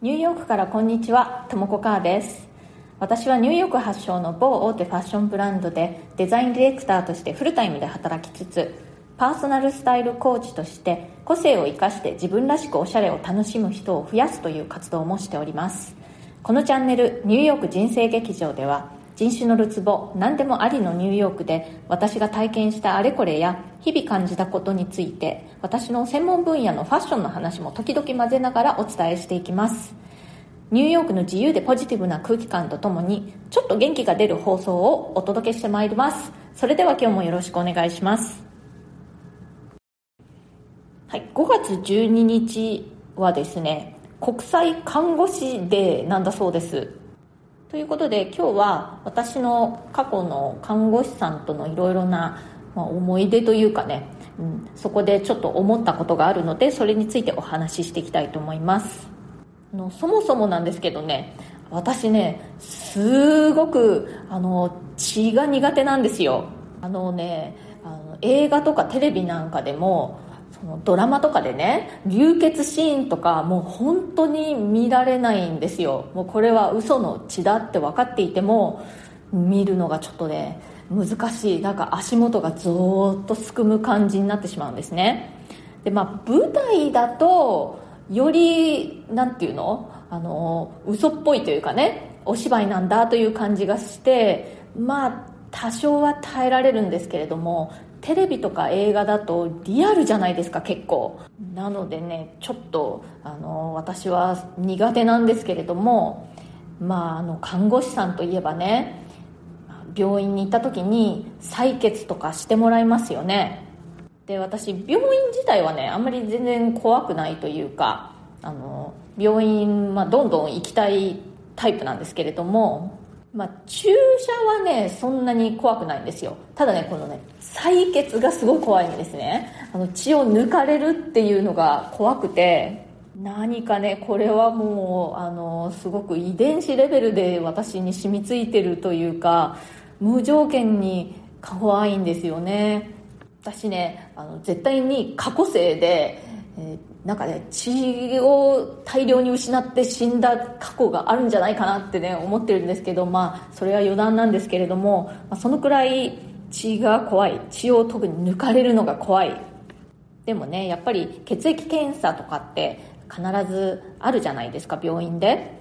ニューヨークからこんにちは、ともこかーです。私はニューヨーク発祥の某大手ファッションブランドでデザインディレクターとしてフルタイムで働きつつ、パーソナルスタイルコーチとして個性を生かして自分らしくおしゃれを楽しむ人を増やすという活動もしております。このチャンネルニューヨーク人生劇場では人種のるつぼ何でもありのニューヨークで私が体験したあれこれや日々感じたことについて私の専門分野のファッションの話も時々混ぜながらお伝えしていきます。ニューヨークの自由でポジティブな空気感とともにちょっと元気が出る放送をお届けしてまいります。それでは今日もよろしくお願いします。はい5月12日はですね国際看護師デーなんだそうです。ということで今日は私の過去の看護師さんとのいろいろな、ま、思い出というかね、うん、そこでちょっと思ったことがあるのでそれについてお話ししていきたいと思います。のそもそもなんですけどね私ねすごくあの血が苦手なんですよ。あのねあの映画とかテレビなんかでもドラマとかでね流血シーンとかもう本当に見られないんですよ。もうこれは嘘の血だって分かっていても見るのがちょっとね難しい。なんか足元がゾーッとすくむ感じになってしまうんですね。でまあ舞台だとよりなんていうの？あの嘘っぽいというかねお芝居なんだという感じがしてまあ多少は耐えられるんですけれどもテレビとか映画だとリアルじゃないですか結構。なのでねちょっとあの私は苦手なんですけれどもまああの看護師さんといえばね病院に行った時に採血とかしてもらいますよね。で私病院自体はねあんまり全然怖くないというかあの病院、まあ、どんどん行きたいタイプなんですけれどもまあ、注射はねそんなに怖くないんですよ。ただねこのね採血がすごい怖いんですね。あの血を抜かれるっていうのが怖くて何かねこれはもうあのすごく遺伝子レベルで私に染みついてるというか無条件に怖いんですよね。私ねあの絶対に過去生で、えーなんかね血を大量に失って死んだ過去があるんじゃないかなってね思ってるんですけどまあそれは余談なんですけれども、まあ、そのくらい血が怖い。血を特に抜かれるのが怖い。でもねやっぱり血液検査とかって必ずあるじゃないですか病院で。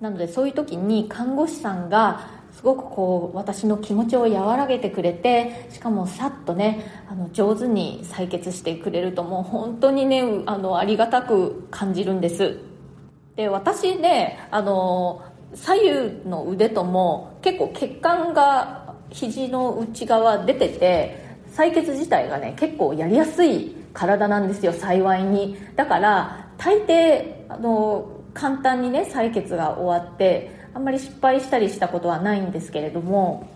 なのでそういう時に看護師さんがすごくこう私の気持ちを和らげてくれてしかもさっとねあの上手に採血してくれるともう本当にねあのありがたく感じるんです。で私ねあの左右の腕とも結構血管が肘の内側出てて採血自体がね結構やりやすい体なんですよ幸いに。だから大抵あの簡単にね採血が終わってあんまり失敗したりしたことはないんですけれども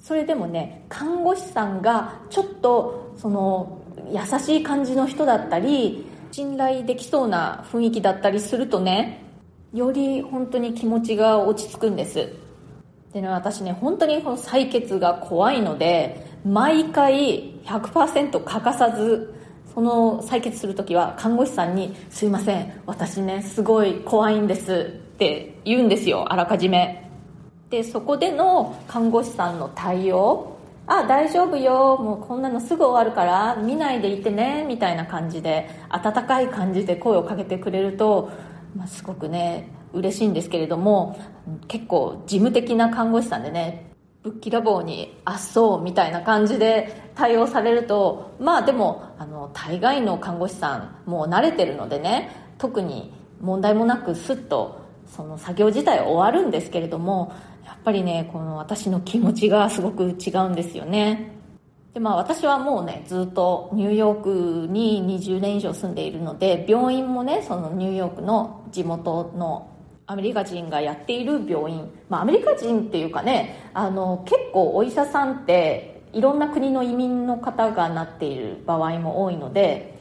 それでもね看護師さんがちょっとその優しい感じの人だったり信頼できそうな雰囲気だったりするとねより本当に気持ちが落ち着くんです。でね私ね本当にこの採血が怖いので毎回100%欠かさずその採血する時は看護師さんに「すいません私ねすごい怖いんです」って言うんですよあらかじめ。でそこでの看護師さんの対応あ大丈夫よもうこんなのすぐ終わるから見ないでいてねみたいな感じで温かい感じで声をかけてくれると、まあ、すごくね嬉しいんですけれども結構事務的な看護師さんでねぶっきらぼうにあっそうみたいな感じで対応されるとまあでもあの大概の看護師さんもう慣れてるのでね特に問題もなくスッとその作業自体は終わるんですけれどもやっぱりねこの私の気持ちがすごく違うんですよね。でまあ私はもうねずっとニューヨークに20年以上住んでいるので病院もねそのニューヨークの地元のアメリカ人がやっている病院、まあ、アメリカ人っていうかねあの結構お医者さんっていろんな国の移民の方がなっている場合も多いので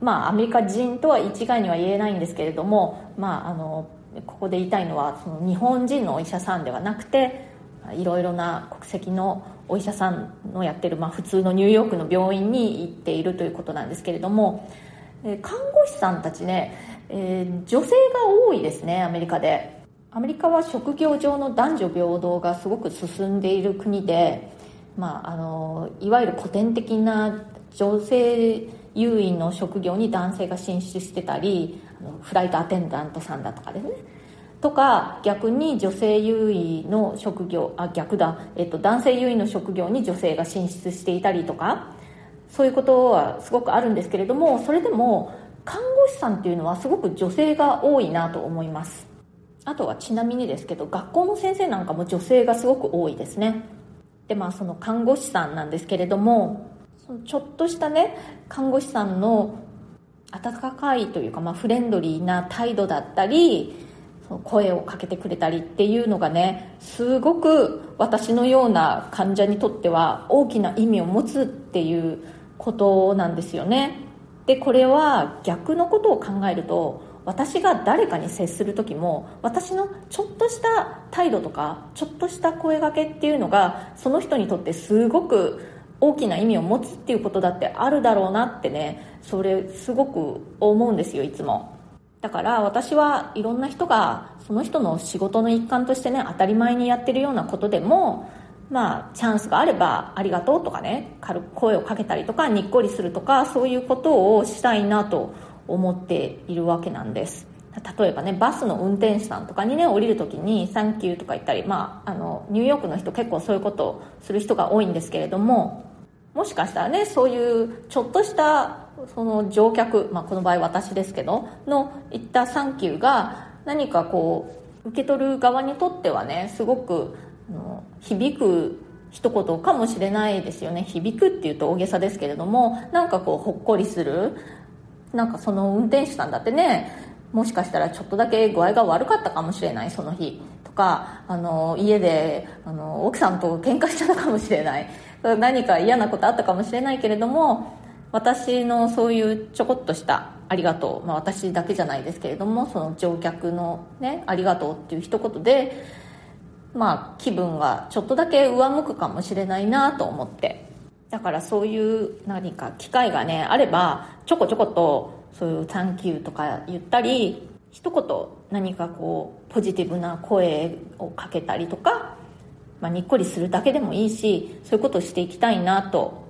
まあアメリカ人とは一概には言えないんですけれどもまああのここで言いたいのはその日本人のお医者さんではなくていろいろな国籍のお医者さんのやってる、まあ、普通のニューヨークの病院に行っているということなんですけれども看護師さんたちねえー、女性が多いですねアメリカで。アメリカは職業上の男女平等がすごく進んでいる国で、まあ、あのいわゆる古典的な女性優位の職業に男性が進出してたりフライトアテンダントさんだとかですね。とか逆に女性優位の職業あ逆だ、えっと、男性優位の職業に女性が進出していたりとか。そういうことはすごくあるんですけれどもそれでも看護師さんっていうのはすごく女性が多いなと思います。あとはちなみにですけど学校の先生なんかも女性がすごく多いですね。でまあその看護師さんなんですけれどもちょっとしたね看護師さんの温かいというか、まあ、フレンドリーな態度だったり声をかけてくれたりっていうのがねすごく私のような患者にとっては大きな意味を持つっていうことなんですよね。でこれは逆のことを考えると私が誰かに接する時も私のちょっとした態度とかちょっとした声がけっていうのがその人にとってすごく大きな意味を持つっていうことだってあるだろうなってねそれすごく思うんですよいつも。だから私はいろんな人がその人の仕事の一環としてね当たり前にやってるようなことでもまあチャンスがあればありがとうとかね軽く声をかけたりとかにっこりするとかそういうことをしたいなと思っているわけなんです。例えばねバスの運転手さんとかにね降りる時に「サンキュー」とか言ったり、まあ、あのニューヨークの人結構そういうことをする人が多いんですけれどももしかしたらねそういうちょっとしたその乗客、まあ、この場合私ですけどの言った「サンキュー」が何かこう受け取る側にとってはねすごく響く一言かもしれないですよね。響くっていうと大げさですけれどもなんかこうほっこりする。なんかその運転手さんだってねもしかしたらちょっとだけ具合が悪かったかもしれないその日。とかあの家であの奥さんと喧嘩したのかもしれない。何か嫌なことあったかもしれないけれども私のそういうちょこっとしたありがとう、まあ、私だけじゃないですけれどもその乗客のねありがとうっていう一言でまあ気分がちょっとだけ上向くかもしれないなと思って。だからそういう何か機会がねあればちょこちょことそういう「サンキュー」とか言ったり一言何かこうポジティブな声をかけたりとか、まあ、にっこりするだけでもいいしそういうことをしていきたいなと、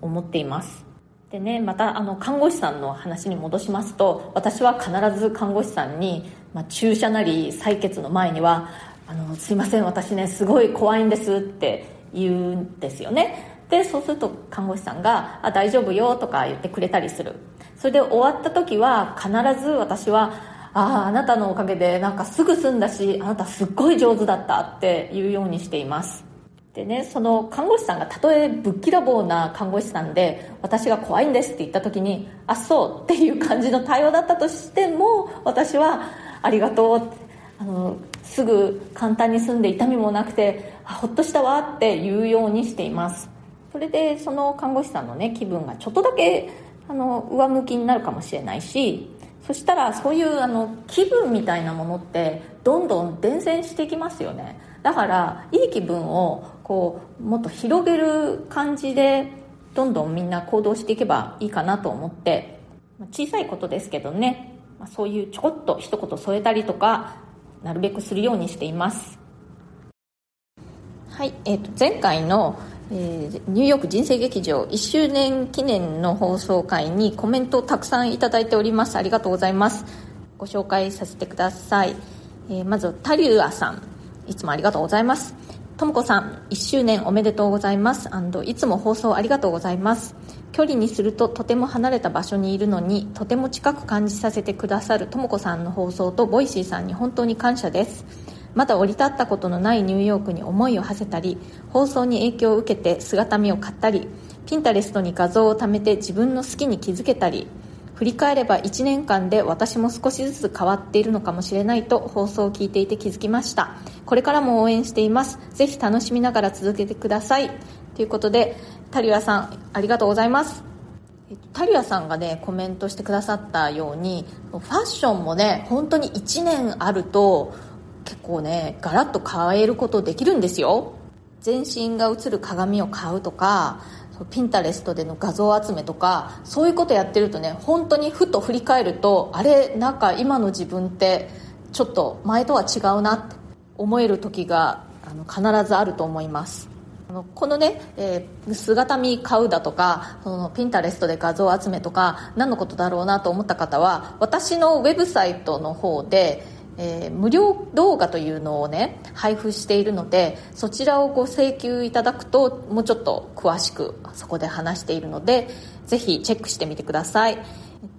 思っています。でねまたあの看護師さんの話に戻しますと私は必ず看護師さんに、まあ、注射なり採血の前にはあの「すいません私ねすごい怖いんです」って言うんですよね。でそうすると看護師さんが「あ大丈夫よ」とか言ってくれたりする。それで終わった時は必ず私は「あああなたのおかげでなんかすぐ済んだしあなたすっごい上手だった」って言うようにしています。でねその看護師さんがたとえぶっきらぼうな看護師さんで私が怖いんですって言った時にあそうっていう感じの対応だったとしても私はありがとうあのすぐ簡単に済んで痛みもなくてあほっとしたわって言うようにしています。それでその看護師さんのね気分がちょっとだけあの上向きになるかもしれないしそしたらそういうあの気分みたいなものってどんどん伝染していきますよね。だからいい気分をこうもっと広げる感じでどんどんみんな行動していけばいいかなと思って小さいことですけどね。そういうちょこっと一言添えたりとかなるべくするようにしています。はい、えー、と前回の、えー、ニューヨーク人生劇場1周年記念の放送回にコメントをたくさんいただいております。ありがとうございます。ご紹介させてください、えー、まずタリュアさん。いつもありがとうございます。ともこさん1周年おめでとうございます。いつも放送ありがとうございます。距離にするととても離れた場所にいるのにとても近く感じさせてくださるとも子さんの放送と Voicy さんに本当に感謝です。まだ降り立ったことのないニューヨークに思いを馳せたり放送に影響を受けて姿見を買ったり Pinterest に画像を貯めて自分の好きに気づけたり振り返れば1年間で私も少しずつ変わっているのかもしれないと放送を聞いていて気づきました。これからも応援しています。ぜひ楽しみながら続けてください。ということでタリアさんありがとうございます。タリアさんがねコメントしてくださったようにファッションもね本当に1年あると結構ねガラッと変えることできるんですよ。全身が映る鏡を買うとかピンタレストでの画像集めとかそういうことやってるとね本当にふと振り返るとあれなんか今の自分ってちょっと前とは違うなって思える時があの必ずあると思います。このね、えー、姿見買うだとかそのピンタレストで画像集めとか何のことだろうなと思った方は私のウェブサイトの方でえー、無料動画というのをね配布しているのでそちらをご請求いただくともうちょっと詳しくそこで話しているのでぜひチェックしてみてください。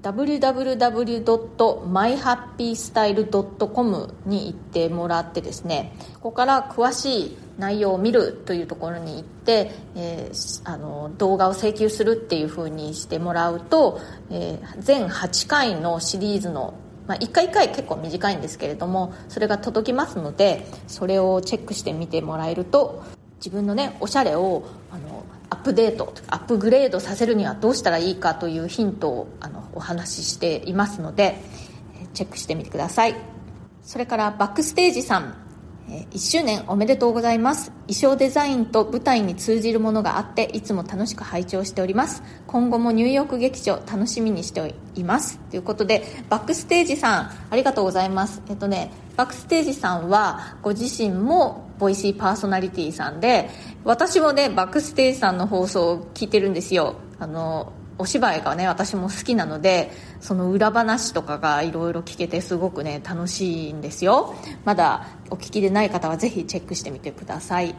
www.myhappystyle.com に行ってもらってですねここから詳しい内容を見るというところに行って、えー、あの動画を請求するっていうふうにしてもらうと、えー、全8回のシリーズのまあ、1回1回結構短いんですけれどもそれが届きますのでそれをチェックしてみてもらえると自分のねおしゃれをあのアップデートアップグレードさせるにはどうしたらいいかというヒントをあのお話ししていますのでチェックしてみてください。それからバックステージさん。1周年おめでとうございます。衣装デザインと舞台に通じるものがあっていつも楽しく拝聴しております。今後もニューヨーク劇場楽しみにしています。ということでバックステージさんありがとうございます。えっとねバックステージさんはご自身もボイシーパーソナリティさんで私もねバックステージさんの放送を聞いてるんですよ。あのお芝居がね私も好きなのでその裏話とかがいろいろ聞けてすごくね楽しいんですよ。まだお聞きでない方はぜひチェックしてみてください。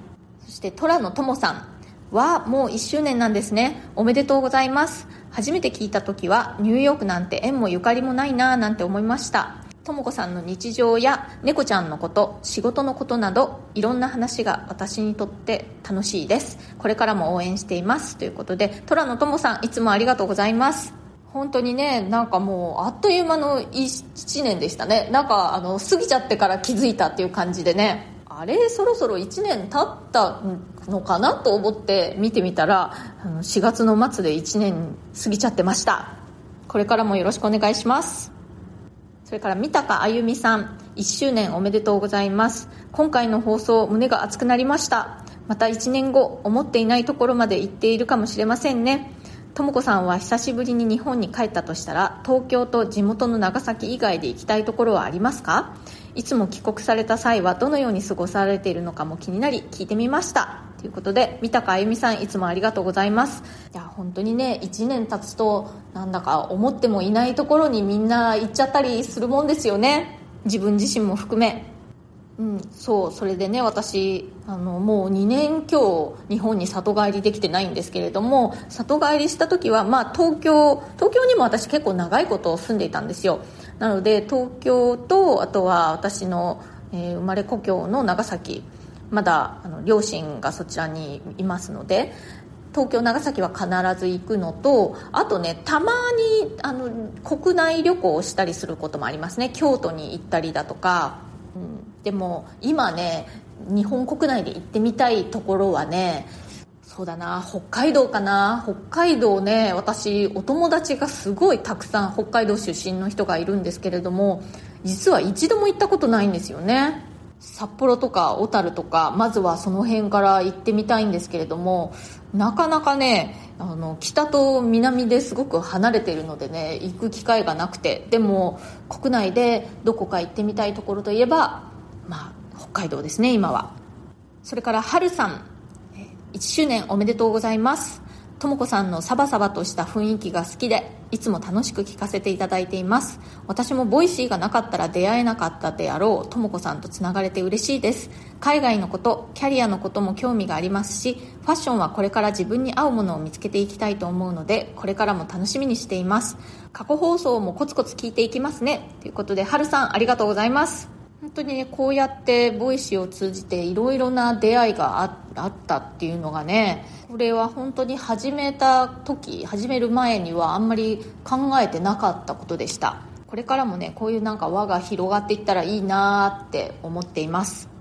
そして虎野友さん。はもう1周年なんですね。おめでとうございます。初めて聞いた時はニューヨークなんて縁もゆかりもないなぁなんて思いました。とも子さんの日常や猫ちゃんのこと仕事のことなどいろんな話が私にとって楽しいです。これからも応援しています。ということで虎野友さんいつもありがとうございます。本当にねなんかもうあっという間の1年でしたね。なんかあの過ぎちゃってから気づいたっていう感じでね。あれそろそろ1年経ったのかなと思って見てみたら4月の末で1年過ぎちゃってました。これからもよろしくお願いします。それから三高あゆみさん1周年おめでとうございます。今回の放送胸が熱くなりました。また1年後思っていないところまで行っているかもしれませんね。とも子さんは久しぶりに日本に帰ったとしたら東京と地元の長崎以外で行きたいところはありますか？いつも帰国された際はどのように過ごされているのかも気になり聞いてみました。ということで三高あゆみさんいつもありがとうございます。いや本当にね1年経つとなんだか思ってもいないところにみんな行っちゃったりするもんですよね。自分自身も含め。うん、そうそれでね私あのもう2年今日日本に里帰りできてないんですけれども里帰りした時は、まあ、東京東京にも私結構長いこと住んでいたんですよ。なので東京とあとは私の、えー、生まれ故郷の長崎まだあの両親がそちらにいますので東京長崎は必ず行くのとあとねたまにあの国内旅行をしたりすることもありますね。京都に行ったりだとか、うん、でも今ね日本国内で行ってみたいところはねそうだな北海道かな。北海道ね私お友達がすごいたくさん北海道出身の人がいるんですけれども実は一度も行ったことないんですよね。札幌とか小樽とかまずはその辺から行ってみたいんですけれどもなかなかねあの北と南ですごく離れているのでね行く機会がなくて。でも国内でどこか行ってみたいところといえば、まあ、北海道ですね今は。それから春さん1周年おめでとうございます。とも子さんのサバサバとした雰囲気が好きでいつも楽しく聞かせていただいています。私も Voicy がなかったら出会えなかったであろうとも子さんとつながれて嬉しいです。海外のことキャリアのことも興味がありますしファッションはこれから自分に合うものを見つけていきたいと思うのでこれからも楽しみにしています。過去放送もコツコツ聞いていきますね。ということではるさんありがとうございます。本当にねこうやって Voicy を通じていろいろな出会いがあったっていうのがねこれは本当に始めた時始める前にはあんまり考えてなかったことでした。これからもねこういうなんか輪が広がっていったらいいなって思っています。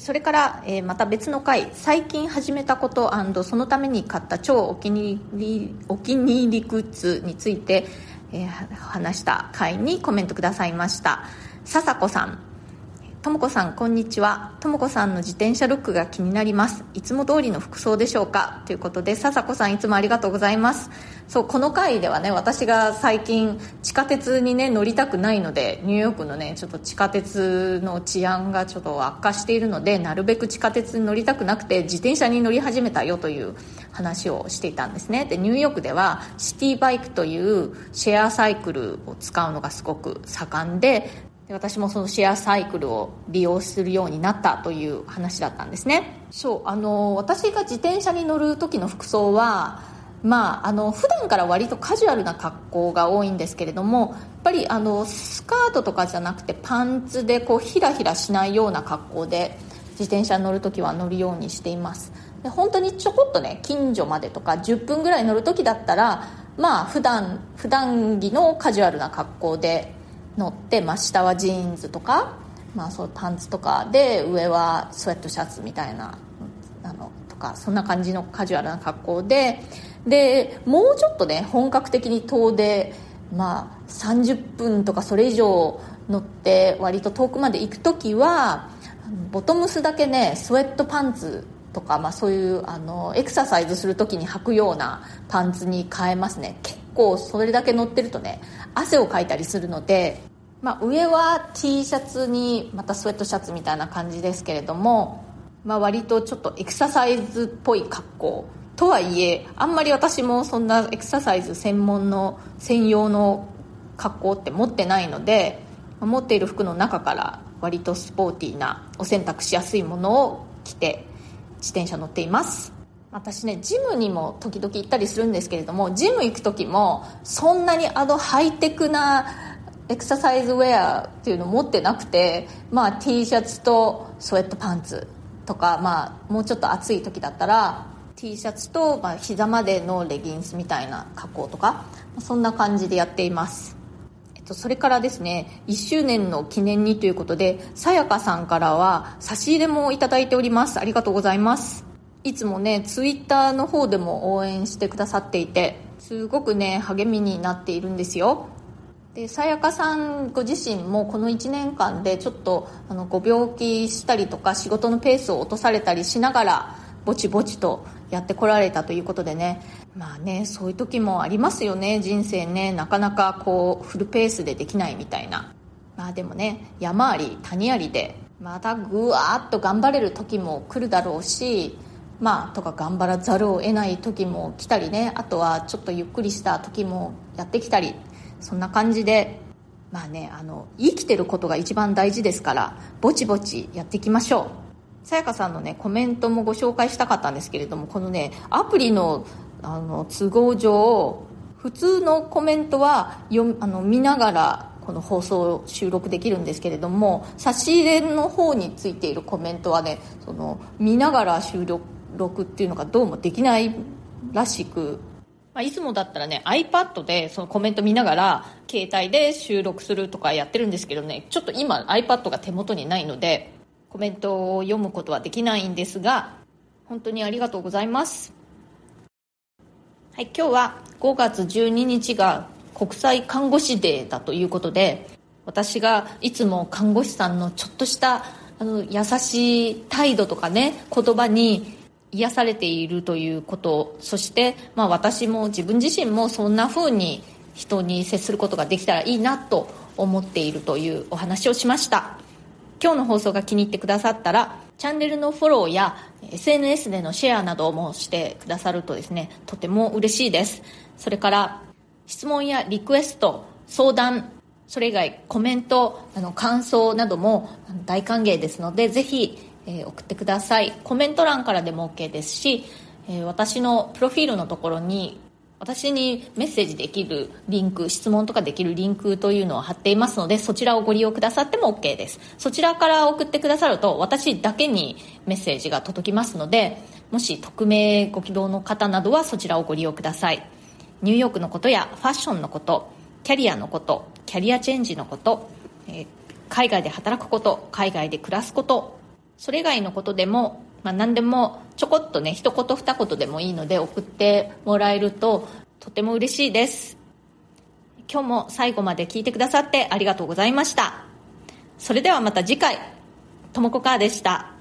それから、えまた別の回最近始めたことそのために買った超お気に入りお気に入りグッズについて、え話した回にコメントくださいました。笹子さん。ともこさんこんにちはともこさんの自転車ルックが気になりますいつも通りの服装でしょうかということで笹子さんいつもありがとうございます。そうこの回ではね私が最近地下鉄にね乗りたくないのでニューヨークのねちょっと地下鉄の治安がちょっと悪化しているのでなるべく地下鉄に乗りたくなくて自転車に乗り始めたよという話をしていたんですね。でニューヨークではシティバイクというシェアサイクルを使うのがすごく盛んでで私もそのシェアサイクルを利用するようになったという話だったんですね。そうあの私が自転車に乗る時の服装はまああの普段から割とカジュアルな格好が多いんですけれどもやっぱりあのスカートとかじゃなくてパンツでこうヒラヒラしないような格好で自転車に乗る時は乗るようにしています。で本当にちょこっとね近所までとか10分ぐらい乗る時だったらまあ普段普段着のカジュアルな格好で乗って、ま、下はジーンズとか、まあ、そうパンツとかで上はスウェットシャツみたいなあのとかそんな感じのカジュアルな格好ででもうちょっとね本格的に遠出、まあ、30分とかそれ以上乗って割と遠くまで行く時はボトムスだけねスウェットパンツとか、まあ、そういうあのエクササイズする時に履くようなパンツに変えますね。結構それだけ乗ってるとね汗をかいたりするので、まあ、上は T シャツにまたスウェットシャツみたいな感じですけれども、まあ、割とちょっとエクササイズっぽい格好とはいえあんまり私もそんなエクササイズ専門の専用の格好って持ってないので持っている服の中から割とスポーティーなお洗濯しやすいものを着て自転車乗っています。私ねジムにも時々行ったりするんですけれどもジム行く時もそんなにあのハイテクなエクササイズウェアっていうの持ってなくて、まあ、T シャツとスウェットパンツとか、まあ、もうちょっと暑い時だったら T シャツと、まあ、膝までのレギンスみたいな格好とかそんな感じでやっています、えっと、それからですね1周年の記念にということでさやかさんからは差し入れもいいております。ありがとうございます。いつもねツイッターの方でも応援してくださっていてすごくね励みになっているんですよ。でさやかさんご自身もこの1年間でちょっとあのご病気したりとか仕事のペースを落とされたりしながらぼちぼちとやってこられたということでね。まあねそういう時もありますよね。人生ねなかなかこうフルペースでできないみたいな。まあでもね山あり谷ありでまたぐわーっと頑張れる時も来るだろうしまあとか頑張らざるを得ない時も来たりね。あとはちょっとゆっくりした時もやってきたり。そんな感じでまあねあの生きてることが一番大事ですからぼちぼちやっていきましょう。さやかさんのねコメントもご紹介したかったんですけれどもこのねアプリのあの都合上普通のコメントは読あの見ながらこの放送を収録できるんですけれども差し入れの方についているコメントはねその見ながら収録録っていうのがどうもできないらしく、まあ、いつもだったらね iPad でそのコメント見ながら携帯で収録するとかやってるんですけどねちょっと今 iPad が手元にないのでコメントを読むことはできないんですが本当にありがとうございます。はい今日は5月12日が国際看護師デーだということで私がいつも看護師さんのちょっとしたあの優しい態度とかね言葉に癒されているということそして、まあ、私も自分自身もそんな風に人に接することができたらいいなと思っているというお話をしました。今日の放送が気に入ってくださったらチャンネルのフォローや SNS でのシェアなどもしてくださるとですねとても嬉しいです。それから質問やリクエスト相談それ以外コメントあの感想なども大歓迎ですのでぜひえー、送ってください。コメント欄からでも OK ですし、えー、私のプロフィールのところに私にメッセージできるリンク質問とかできるリンクというのを貼っていますのでそちらをご利用くださっても OK です。そちらから送ってくださると私だけにメッセージが届きますのでもし匿名ご希望の方などはそちらをご利用ください。ニューヨークのことやファッションのことキャリアのことキャリアチェンジのこと、えー、海外で働くこと海外で暮らすことそれ以外のことでも、まあ、何でもちょこっとね一言二言でもいいので送ってもらえるととても嬉しいです。今日も最後まで聞いてくださってありがとうございました。それではまた次回ともこかーでした。